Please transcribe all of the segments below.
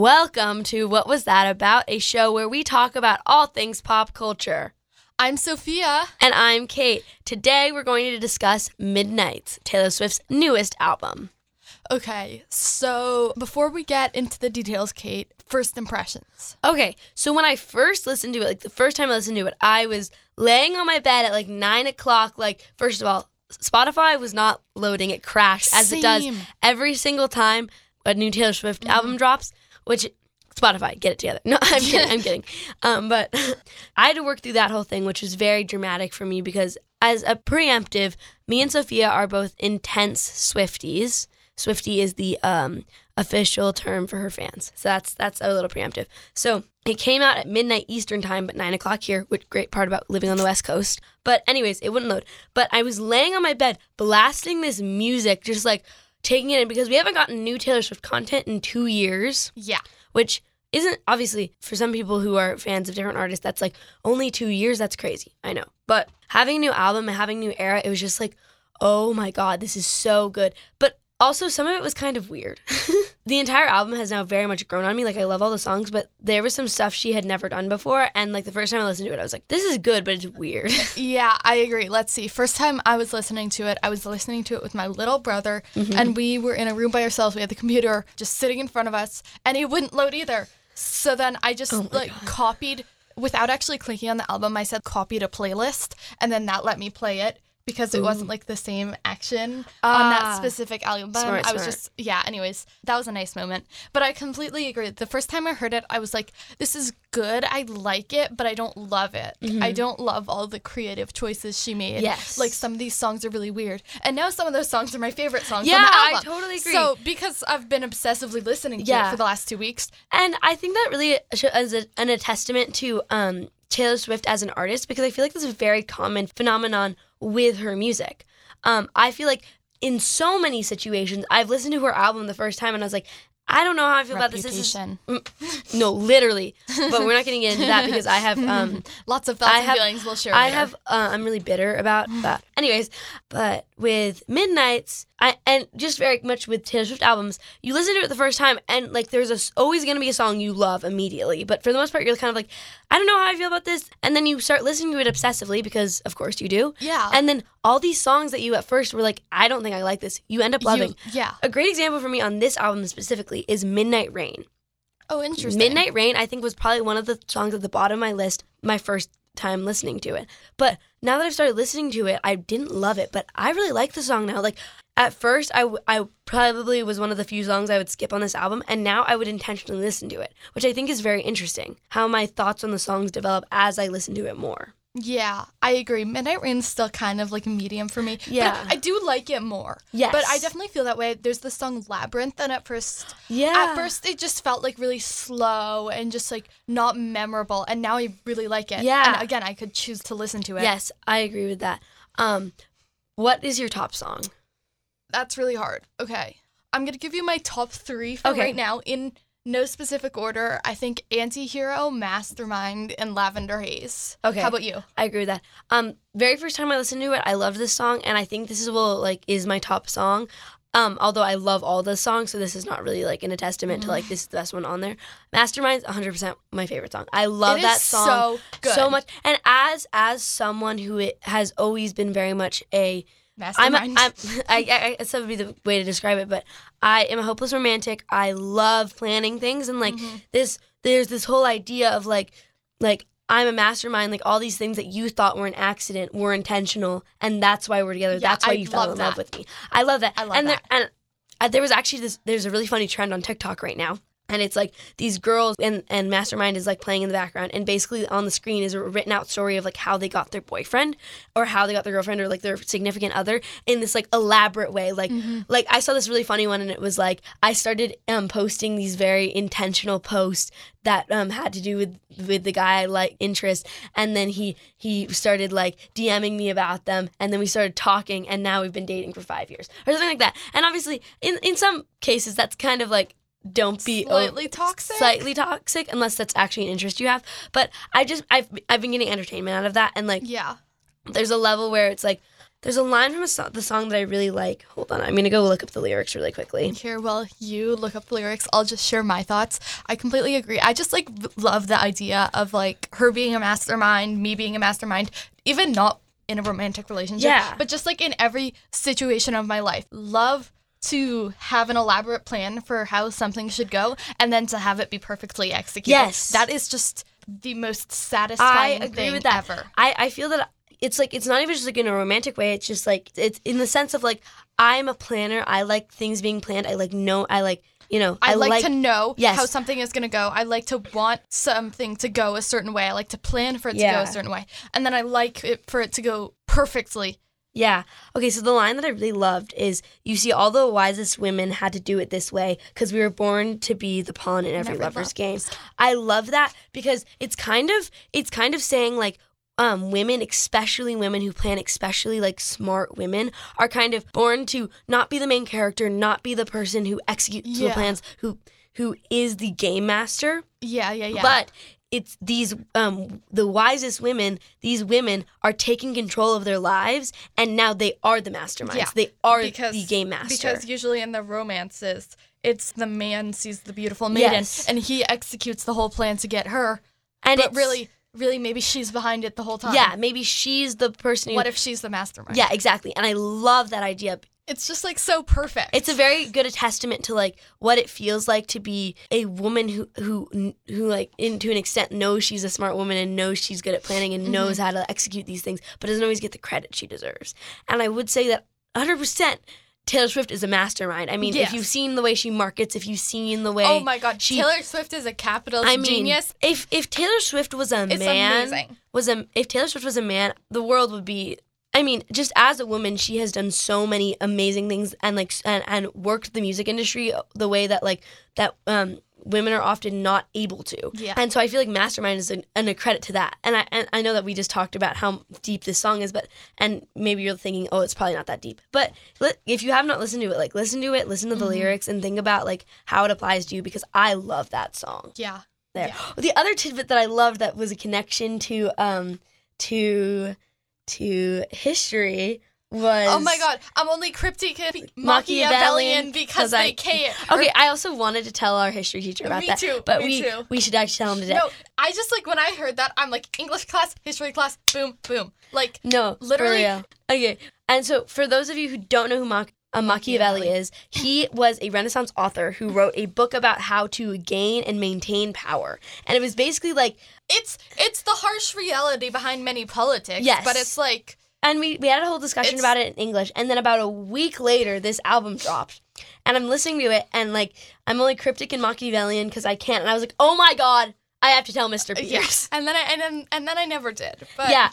Welcome to What Was That About, a show where we talk about all things pop culture. I'm Sophia. And I'm Kate. Today we're going to discuss Midnights, Taylor Swift's newest album. Okay, so before we get into the details, Kate, first impressions. Okay, so when I first listened to it, like the first time I listened to it, I was laying on my bed at like nine o'clock. Like, first of all, Spotify was not loading, it crashed as it does every single time a new Taylor Swift mm-hmm. album drops, which Spotify, get it together. No, I'm kidding. I'm kidding. Um, but I had to work through that whole thing, which was very dramatic for me because, as a preemptive, me and Sophia are both intense Swifties. Swiftie is the um, official term for her fans, so that's that's a little preemptive. So it came out at midnight Eastern time, but nine o'clock here. Which great part about living on the West Coast. But anyways, it wouldn't load. But I was laying on my bed, blasting this music, just like taking it in because we haven't gotten new Taylor Swift content in two years. Yeah. which isn't obviously for some people who are fans of different artists that's like only two years. That's crazy. I know. But having a new album and having a new era it was just like oh my god this is so good. But also some of it was kind of weird the entire album has now very much grown on me like i love all the songs but there was some stuff she had never done before and like the first time i listened to it i was like this is good but it's weird Yeah, I agree. Let's see. First time I was listening to it, I was listening to it with my little brother, mm-hmm. and we were in a room by ourselves. We had the computer just sitting in front of us, and it wouldn't load either. So then I just Oh like copied without actually clicking on the album. I said copied a playlist, and then that let me play it because it wasn't like the same action on that Ah. specific album. Smart, I was smart. just yeah. Anyways, that was a nice moment. But I completely agree. The first time I heard it, I was like, "This is good. I like it, but I don't love it. I don't love all the creative choices she made. Mm-hmm. Yes. like some of these songs are really weird, and now some of those songs are my favorite songs. on Yeah, I totally agree. So because I've been obsessively listening to Yeah. it for the last two weeks, And I think that really is a, an, a testament to um, Taylor Swift as an artist because I feel like this is a very common phenomenon with her music. Um, I feel like in so many situations, I've listened to her album the first time and I was like, I don't know how I feel about this. This is. Mm, no, literally. But we're not getting into that because I have um, Lots of thoughts I and feelings we'll share. I later. have uh, I'm really bitter about that. Anyways, but with Midnights I and just very much with Taylor Swift albums, you listen to it the first time and like there's a, always going to be a song you love immediately, but for the most part you're kind of like I don't know how I feel about this and then you start listening to it obsessively because of course you do. Yeah. And then all these songs that you at first were like I don't think I like this, you end up You- loving. yeah. A great example for me on this album specifically is Midnight Rain. Oh, interesting. Midnight Rain, I think, was probably one of the songs at the bottom of my list my first time listening to it. But now that I've started listening to it, I didn't love it, but I really like the song now. Like, at first, I, I probably was one of the few songs I would skip on this album, and now I would intentionally listen to it, which I think is very interesting. How my thoughts on the songs develop as I listen to it more. Yeah, I agree. Midnight Rain's still kind of like medium for me. Yeah. But I do like it more. Yes. But I definitely feel that way. There's the song Labyrinth, and at first, Yeah. at first it just felt like really slow and just like not memorable. And now I really like it. Yeah. And again, I could choose to listen to it. Yes, I agree with that. Um, what is your top song? That's really hard. Okay. I'm going to give you my top three for Okay. right now in no specific order. I think Antihero, Mastermind, and Lavender Haze. Okay. How about you? I agree with that. Um, very first time I listened to it, I loved this song, and I think this is what like is my top song. Um, although I love all the songs, so this is not really like in a testament to like this is the best one on there. Mastermind's 100 percent my favorite song. I love It that song so good. so much. And as as someone who it has always been very much a I'm, I'm I, I, I guess that would be the way to describe it, but I am a hopeless romantic. I love planning things and like Mm-hmm. this. There's this whole idea of like, like I'm a mastermind. Like all these things that you thought were an accident were intentional, and that's why we're together. Yeah, that's why I you fell in love with me. I love that. I love and that. There, and uh, there was actually this. There's a really funny trend on TikTok right now. And it's like these girls and, and Mastermind is like playing in the background, and basically on the screen is a written out story of like how they got their boyfriend, or how they got their girlfriend, or like their significant other in this like elaborate way. Like like I saw this really funny one, and it was like I started um posting these very intentional posts that um had to do with with the guy I like interest, and then he he started like DMing me about them, and then we started talking, and now we've been dating for five years or something like that. And obviously, in in some cases, that's kind of like don't be o- Slightly toxic? slightly toxic unless that's actually an interest you have but i just i've, I've been getting entertainment out of that and like yeah. there's a level where it's like There's a line from a so- the song that I really like. Hold on, I'm gonna go look up the lyrics really quickly. Here, while you look up the lyrics, I'll just share my thoughts. I completely agree. I just like love the idea of like her being a mastermind, me being a mastermind, even not in a romantic relationship, Yeah. but just like in every situation of my life. Love to have an elaborate plan for how something should go and then to have it be perfectly executed. Yes. That is just the most satisfying I agree thing with that. ever. I, I feel that it's like it's not even just like in a romantic way. It's just like it's in the sense of like I'm a planner. I like things being planned. I like know. I like you know. I, like, to know Yes. how something is going to go. I like to want something to go a certain way. I like to plan for it to go a certain way. And then I like it for it to go perfectly. Yeah. Okay, so the line that I really loved is you see all the wisest women had to do it this way because we were born to be the pawn in every Every lover's lover's game. I love that because it's kind of it's kind of saying like um, women, especially women who plan, especially like smart women, are kind of born to not be the main character, not be the person who executes the plans, who who is the game master. Yeah, yeah, yeah. But it's these um the wisest women, these women are taking control of their lives and now they are the masterminds. Yeah, they are because the game master. Because usually in the romances, it's the man sees the beautiful maiden Yes. and he executes the whole plan to get her. and but really, really, maybe she's behind it the whole time. Yeah, maybe she's the person who What if she's the mastermind? Yeah, exactly. And I love that idea. It's just like so perfect. It's a very good testament to like what it feels like to be a woman who who who like in, to an extent knows she's a smart woman and knows she's good at planning and knows Mm-hmm. how to execute these things, but doesn't always get the credit she deserves. And I would say that 100% Taylor Swift is a mastermind. I mean, Yes. if you've seen the way she markets, if you've seen the way Oh my god, she Taylor Swift is a capital I mean, genius. if if Taylor Swift was a It's man, amazing. was a if Taylor Swift was a man, the world would be. I mean, just as a woman, she has done so many amazing things and like and, and worked the music industry the way that like that um women are often not able to. Yeah. And so I feel like Mastermind is an, an a credit to that. And I and I know that we just talked about how deep this song is, but and maybe you're thinking, oh, it's probably not that deep. But li- if you have not listened to it, like listen to it, listen to the lyrics, and think about like how it applies to you because I love that song Yeah. there. The other tidbit that I loved that was a connection to um to to history was Oh my god, I'm only cryptic and Machiavellian Machiavellian because I- they can't. Okay, I also wanted to tell our history teacher about Me that. too, But me we too. we should actually tell him today. No, I just like when I heard that, I'm like English class, history class, boom, boom. Like No, Literally-. Okay, and so for those of you who don't know who Mach- uh, Machiavelli Machiavelli. is, he was a Renaissance author who wrote a book about how to gain and maintain power, and it was basically like it's it's the harsh reality behind many politics. Yes. But it's like and we, we had a whole discussion about it in English. And then about a week later, this album dropped. And I'm listening to it, and like, I'm only cryptic and Machiavellian because I can't. And I was like, oh my God, I have to tell Mr. Pierce. yes. And then I and then and then I never did. But Yeah.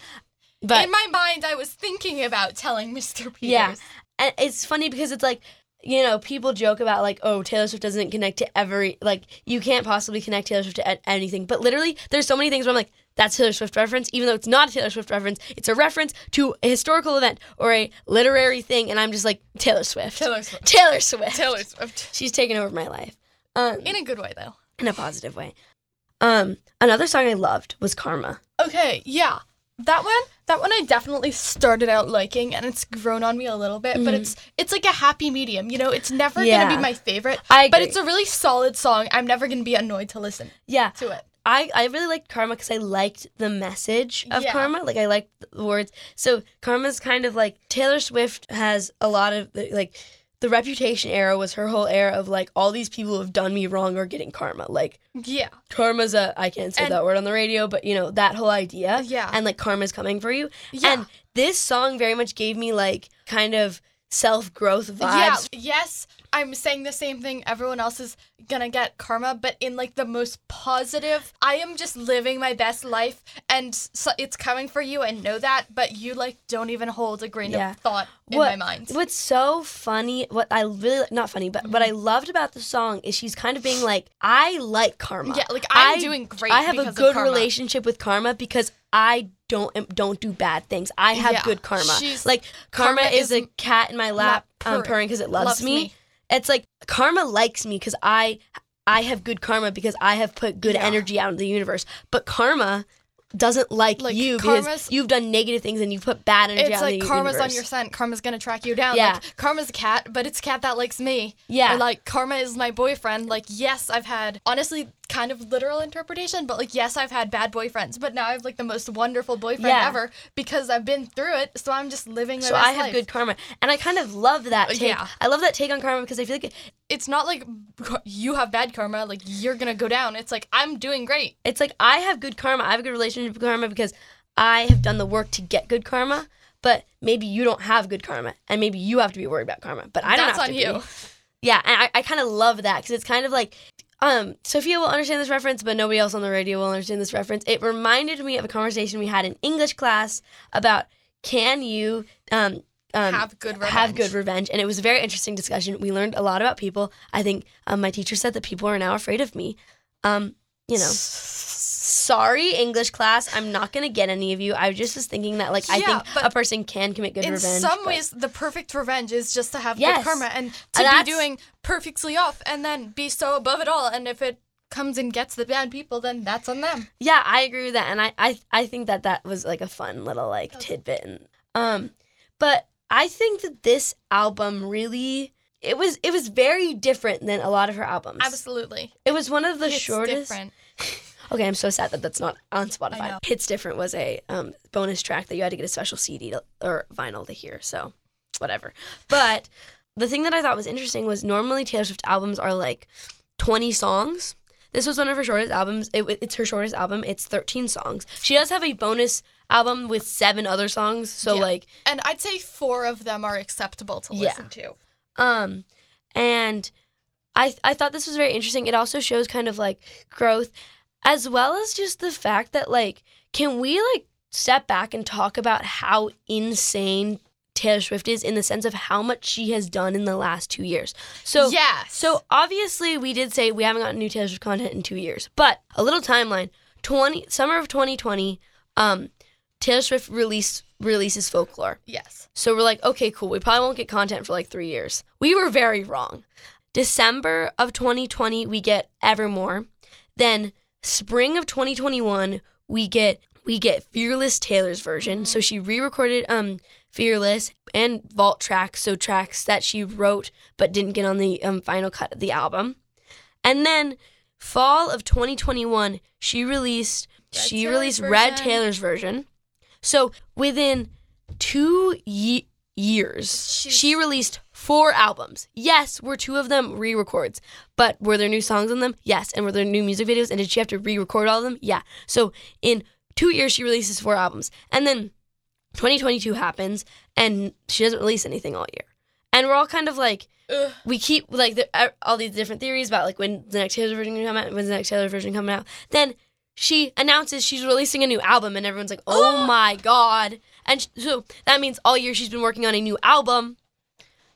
But in my mind I was thinking about telling Mr. Peters. Yeah. And it's funny because it's like, you know, people joke about like, oh, Taylor Swift doesn't connect to every, like, you can't possibly connect Taylor Swift to anything. But literally, there's so many things where I'm like, that's Taylor Swift reference, even though it's not a Taylor Swift reference. It's a reference to a historical event or a literary thing, and I'm just like, Taylor Swift. Taylor Swift. Taylor Swift. Taylor Swift. She's taken over my life. Um, In a good way though. in a positive way. Um, another song I loved was Karma. Okay, yeah. That one, that one I definitely started out liking and it's grown on me a little bit, but mm. it's it's like a happy medium, you know? It's never. Yeah. going to be my favorite, I but it's a really solid song. I'm never going to be annoyed to listen Yeah, to it. I, I really liked Karma because I liked the message of Yeah. Karma. Like I liked the words. So Karma's kind of like Taylor Swift has a lot of like the reputation era was her whole era of like all these people who have done me wrong are getting karma. Like Yeah. karma's a I can't say And- that word on the radio, but you know that whole idea. Yeah. And like karma's coming for you. Yeah. And this song very much gave me like kind of self growth vibes. Yeah, yes, I'm saying the same thing. Everyone else is gonna get karma, but in like the most positive. I am just living my best life, and so it's coming for you, and know that. But you like don't even hold a grain Yeah. of thought in what, my mind. What's so funny, what I really not funny, but what I Mm-hmm. loved about the song is she's kind of being like, I like karma. Yeah, like, I'm I- doing great I have a good relationship with karma because I don't don't do bad things. I have Yeah, good karma. she's- like karma, karma is, is a cat in my lap um, purring. purring because it loves, Loves me. me. It's like karma likes me because I I have good karma because I have put good Yeah. energy out in the universe. But karma doesn't like, Like, you because you've done negative things and you put bad energy It's like the karma's on your scent. Karma's gonna track you down. Yeah. Like, karma's a cat, but it's a cat that likes me. Yeah. Or, like karma is my boyfriend. Like yes, I've had honestly kind of literal interpretation, but like yes, I've had bad boyfriends, but now I have like the most wonderful boyfriend Yeah. ever because I've been through it. So I'm just living so I have life. good karma, and I kind of love that take. Yeah. I love that take on karma because I feel like it, It's not like you have bad karma, like you're gonna go down. It's like I'm doing great. it's like I have good karma. I have a good relationship with karma because I have done the work to get good karma. But maybe you don't have good karma, and maybe you have to be worried about karma. But I don't That's have on to you. Be. Yeah, and I, I kind of love that because it's kind of like, um, Sophia will understand this reference, but nobody else on the radio will understand this reference. It reminded me of a conversation we had in English class about can you um, um, Have good have good revenge, and it was a very interesting discussion. We learned a lot about people. I think um, my teacher said that people are now afraid of me. Um, you know, sorry, English class, I'm not gonna get any of you. I just was thinking that like I think a person can commit good In revenge. In some but- ways, the perfect revenge is just to have Yes. good karma and to be doing perfectly off and then be so above it all. And if it comes and gets the bad people, then that's on them. Yeah, I agree with that, and I I, I think that that was like a fun little like tidbit, and um, but I think that this album really it was it was very different than a lot of her albums. Absolutely. It was one of the It's shortest. different. Okay, I'm so sad that that's not on Spotify. Hits different was a um, bonus track that you had to get a special CD to, or vinyl to hear. So whatever. But the thing that I thought was interesting was normally Taylor Swift albums are like 20 songs. This was one of her shortest albums. It, it's her shortest album. It's 13 songs. She does have a bonus album with seven other songs. So Yeah. like And I'd say four of them are acceptable to Yeah. listen to. Um, and I I thought this was very interesting. It also shows kind of like growth, as well as just the fact that like, can we like step back and talk about how insane Taylor Swift is in the sense of how much she has done in the last two years. So yeah. so obviously we did say we haven't gotten new Taylor Swift content in two years, but a little timeline: twenty summer of 2020, um, Taylor Swift released releases Folklore. yes. So we're like, okay, cool. We probably won't get content for like three years. We were very wrong. December of 2020, we get Evermore. Then spring of 2021, we get we get Fearless Taylor's version. So she re-recorded um Fearless and Vault tracks, so tracks that she wrote but didn't get on the um, final cut of the album. And then fall of 2021, she released Red she Taylor's released Red. Taylor's version. So within two ye- years, she released four albums. Yes, were two of them re-records, but were there new songs on them? Yes, and were there new music videos? And did she have to re-record all of them? Yeah. So in two years, she releases four albums, and then 2022 happens, and she doesn't release anything all year. And we're all kind of like, Ugh. we keep like the, uh, all these different theories about like when the next Taylor version gonna out, when's the next Taylor version coming out. Then she announces she's releasing a new album, and everyone's like, "Oh. oh my god!" And so that means all year she's been working on a new album,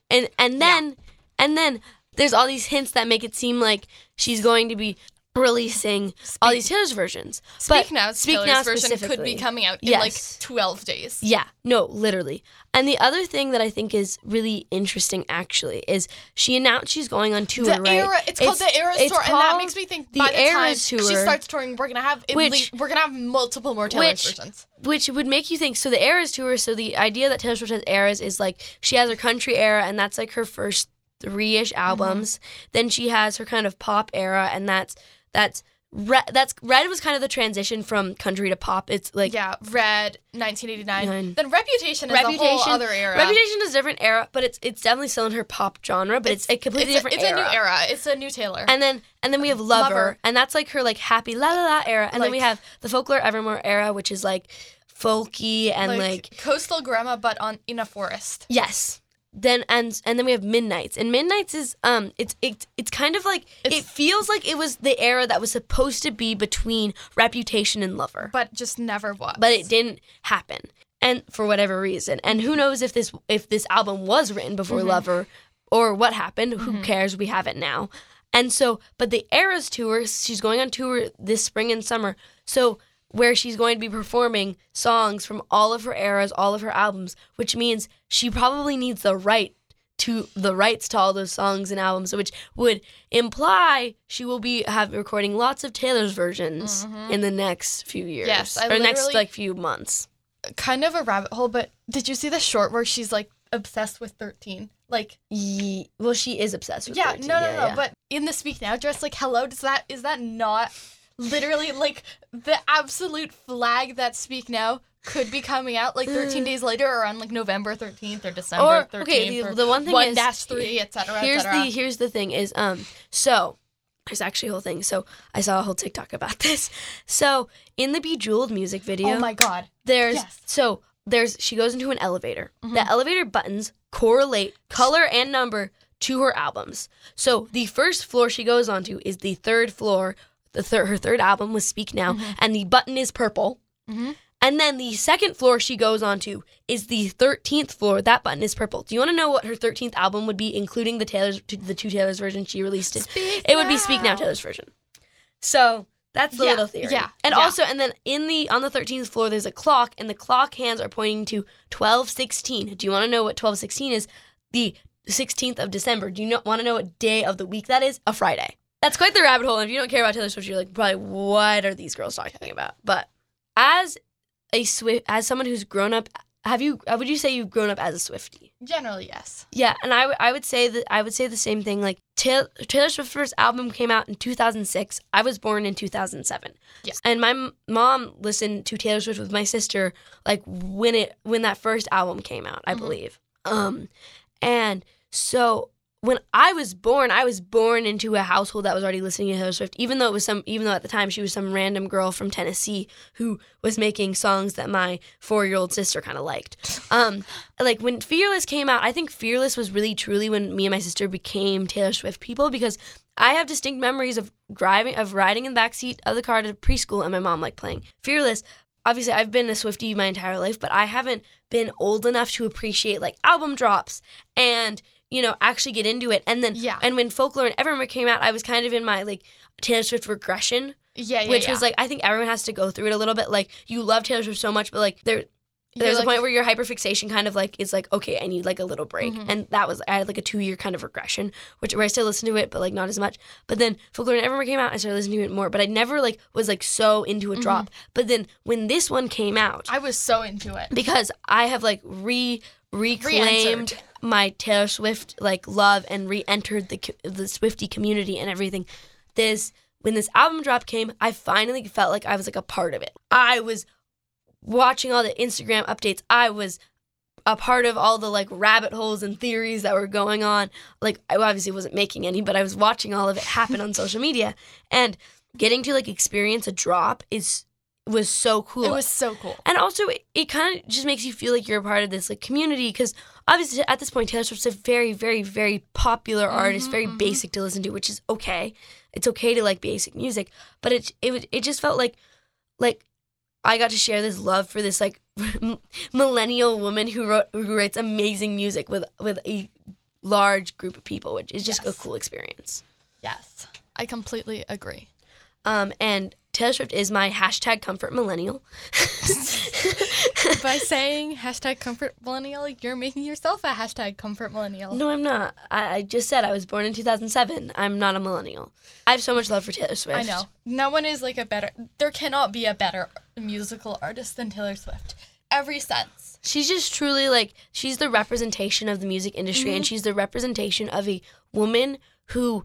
and and then and then there's all these hints that make it seem like she's going to be releasing all these Taylor's versions. Speak but Now, Speak Taylor's Now version could be coming out in Yes. like 12 days. Yeah, no, literally. And the other thing that I think is really interesting, actually, is she announced she's going on tour. The right? era, it's, called the Eras Tour, and that makes me think the by the time Eras she starts touring, we're gonna have Which- least, we're gonna have multiple more Taylor which- versions. which would make you think. So the eras tour. So the idea that Taylor Swift has eras is like she has her country era, and that's like her first three ish mm-hmm. albums. Then she has her kind of pop era, and that's that's red. That's red was kind of the transition from country to pop. It's like yeah, Red, 1989. Nine. Then Reputation is a whole other era. Reputation is a different era, but it's it's definitely still in her pop genre, but it's, a completely it's different it's era. a new era. It's a new Taylor. And then and then we have Lover, Lover. and that's like her like happy la la la era. And then we have the Folklore Evermore era, which is like folky and like, coastal grandma, but on in a forest. yes. Then and and then we have Midnights, and Midnights is um it's it, it's kind of like it feels like it was the era that was supposed to be between Reputation and Lover, But just never was. but it didn't happen, and for whatever reason. And who knows if this if this album was written before Mm-hmm. Lover or what happened? Who cares? We have it now. And so, but the Eras tour, she's going on tour this spring and summer. So where she's going to be performing songs from all of her eras, all of her albums, which means she probably needs the right to the rights to all those songs and albums, which would imply she will be have recording lots of Taylor's versions in the next few years. Mm-hmm. Yes, I or next like few months. Kind of a rabbit hole, but did you see the short where she's like obsessed with 13? Like, Ye- well, she is obsessed with yeah, 13, no, no, yeah, no. yeah. But in the Speak Now dress, like, hello, does that, is that not literally like the absolute flag that Speak Now could be coming out like 13 days later or on like November 13th or December Or 13th? okay, the, the one thing 1 is dash 3, etc. here's the here's the thing is um so there's actually a whole thing. So I saw a whole TikTok about this. So in the Bejeweled music video, Oh my god. there's yes. Mm-hmm. so there's she goes into an elevator. The elevator buttons correlate color and number to her albums. So the first floor she goes onto is the third floor. The third her third album was Speak Now, Mm-hmm. and the button is purple. And then the second floor she goes onto is the 13th floor. That button is purple. Do you want to know what her 13th album would be, including the Taylor's, the two Taylor's version she released? It, it would be Speak Now Now. Taylor's version. So that's the Yeah, little theory. yeah, And yeah. also, and then in the on the 13th floor, there's a clock, and the clock hands are pointing to 1216. Do you want to know what 1216 is? The 16th of December. Do you know, want to know what day of the week that is? A Friday. That's quite the rabbit hole. And if you don't care about Taylor Swift, you're like, probably, what are these girls talking about? But as a Swift, as someone who's grown up, have you? Would you say you've grown up as a Swiftie? Generally, yes. Yeah, and I, w- I would say that I would say the same thing. Like Taylor, Taylor Swift's first album came out in 2006. I was born in 2007. Yeah. And my m- mom listened to Taylor Swift with my sister like when it when that first album came out, I believe. Um and so when I was born, I was born into a household that was already listening to Taylor Swift, even though it was some even though at the time she was some random girl from Tennessee who was making songs that my four year old sister kind of liked. Um like when Fearless came out, I think Fearless was really truly when me and my sister became Taylor Swift people because I have distinct memories of driving of riding in the backseat of the car to preschool and my mom like playing Fearless. Obviously, I've been a Swiftie my entire life, but I haven't been old enough to appreciate like album drops and you know actually get into it. And then Yeah. and when Folklore and Evermore came out, I was kind of in my like Taylor Swift regression, Yeah, yeah. which yeah. was like I think everyone has to go through it a little bit. Like you love Taylor Swift so much, but like there You're there's like- a point where your hyperfixation kind of like is like okay i need like a little break Mm-hmm. and that was i had like a two year kind of regression which where i still listen to it but like not as much but then folklore and evermore came out i started listening to it more but i never like was like so into a drop Mm-hmm. but then when this one came out I was so into it. because i have like re reclaimed Re-entered. My taylor swift like love and re-entered the the swiftie community and everything. This when this album drop came i finally felt like i was like a part of it. I was watching all the Instagram updates, I was a part of all the like rabbit holes and theories that were going on. Like I obviously wasn't making any, but I was watching all of it happen on social media. And getting to like experience a drop is was so cool. It was so cool. and also it, it kind of just makes you feel like you're a part of this like community because obviously at this point Taylor Swift's a very very very popular artist, very basic to listen to, which is okay. It's okay to like basic music, but it it it just felt like like I got to share this love for this like millennial woman who wrote who writes amazing music with with a large group of people, which is just Yes. a cool experience. Yes. I completely agree. Um, and Taylor Swift is my hashtag comfort millennial. By saying hashtag comfort millennial, you're making yourself a hashtag comfort millennial. No, I'm not. I, I just said I was born in 2007. I'm not a millennial. I have so much love for Taylor Swift. I know. No one is like a better, there cannot be a better musical artist than Taylor Swift. Every sense. She's just truly like, she's the representation of the music industry and mm-hmm. she's the representation of a woman who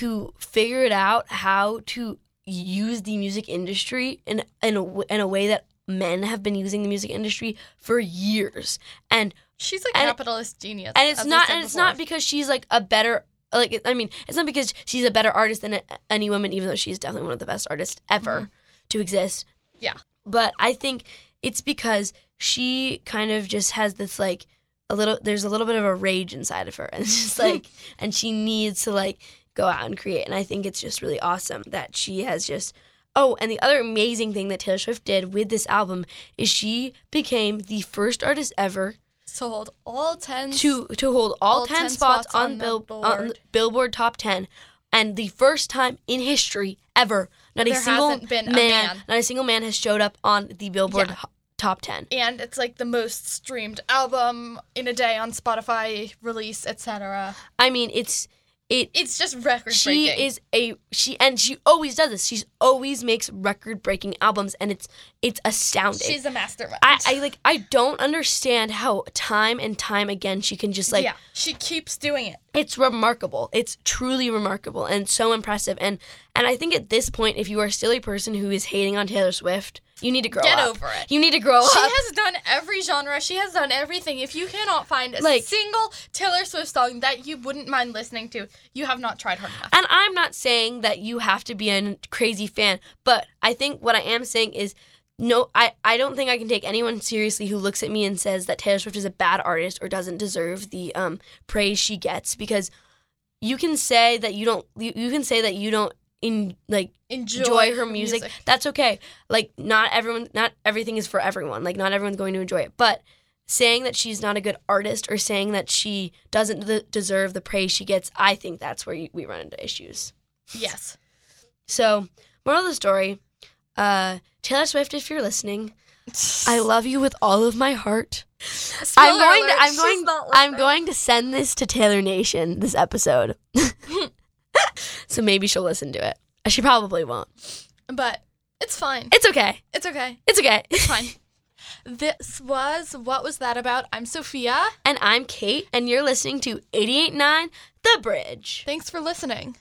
who figured out how to use the music industry in in a, in a way that men have been using the music industry for years. And She's like a And- capitalist genius. and it's not and it's not because she's like a better like i mean it's not because she's a better artist than a, any woman even though she's definitely one of the best artists ever mm-hmm. to exist Yeah. but i think it's because she kind of just has this like a little there's a little bit of a rage inside of her and it's just like and she needs to like go out and create and i think it's just really awesome that she has just Oh, and the other amazing thing that Taylor Swift did with this album is she became the first artist ever sold all 10 to to hold all, All 10, 10 spots, spots on, on Bill, on Billboard. Top 10 and the first time in history ever not a single hasn't been a man, man. not a single man has showed up on the Billboard Yeah. top 10. And it's like the most streamed album in a day on Spotify, release, etc. I mean, it's it It's just record breaking. she breaking. is a she and she always does this. She's always makes record-breaking albums and it's it's astounding. She's a mastermind. I, I like I don't understand how time and time again she can just like yeah, she keeps doing it. it's remarkable. It's truly remarkable and so impressive. And and I think at this point, if you are still a person who is hating on Taylor Swift, you need to grow Get up. over it. You need to grow She up. She has done every genre. She has done everything. If you cannot find a Like- single Taylor Swift song that you wouldn't mind listening to, you have not tried hard enough. and I'm not saying that you have to be a crazy fan, but I think what I am saying is no, I, I don't think I can take anyone seriously who looks at me and says that Taylor Swift is a bad artist or doesn't deserve the um, praise she gets because you can say that you don't you, you can say that you don't in like Enjoy, enjoy her music. That's okay. Like not everyone not everything is for everyone. Like not everyone's going to enjoy it. But saying that she's not a good artist or saying that she doesn't de- deserve the praise she gets, I think that's where you, we run into issues. Yes. So, moral of the story, uh Taylor Swift if you're listening, I love you with all of my heart. I'm Spoiler going to I'm going I'm going to send this to Taylor Nation this episode. so maybe she'll listen to it. Uh, she probably won't. But it's fine. It's okay. It's okay. It's okay. It's fine. this was What Was That About? I'm Sophia. And I'm Kate, and you're listening to 889 The Bridge. Thanks for listening.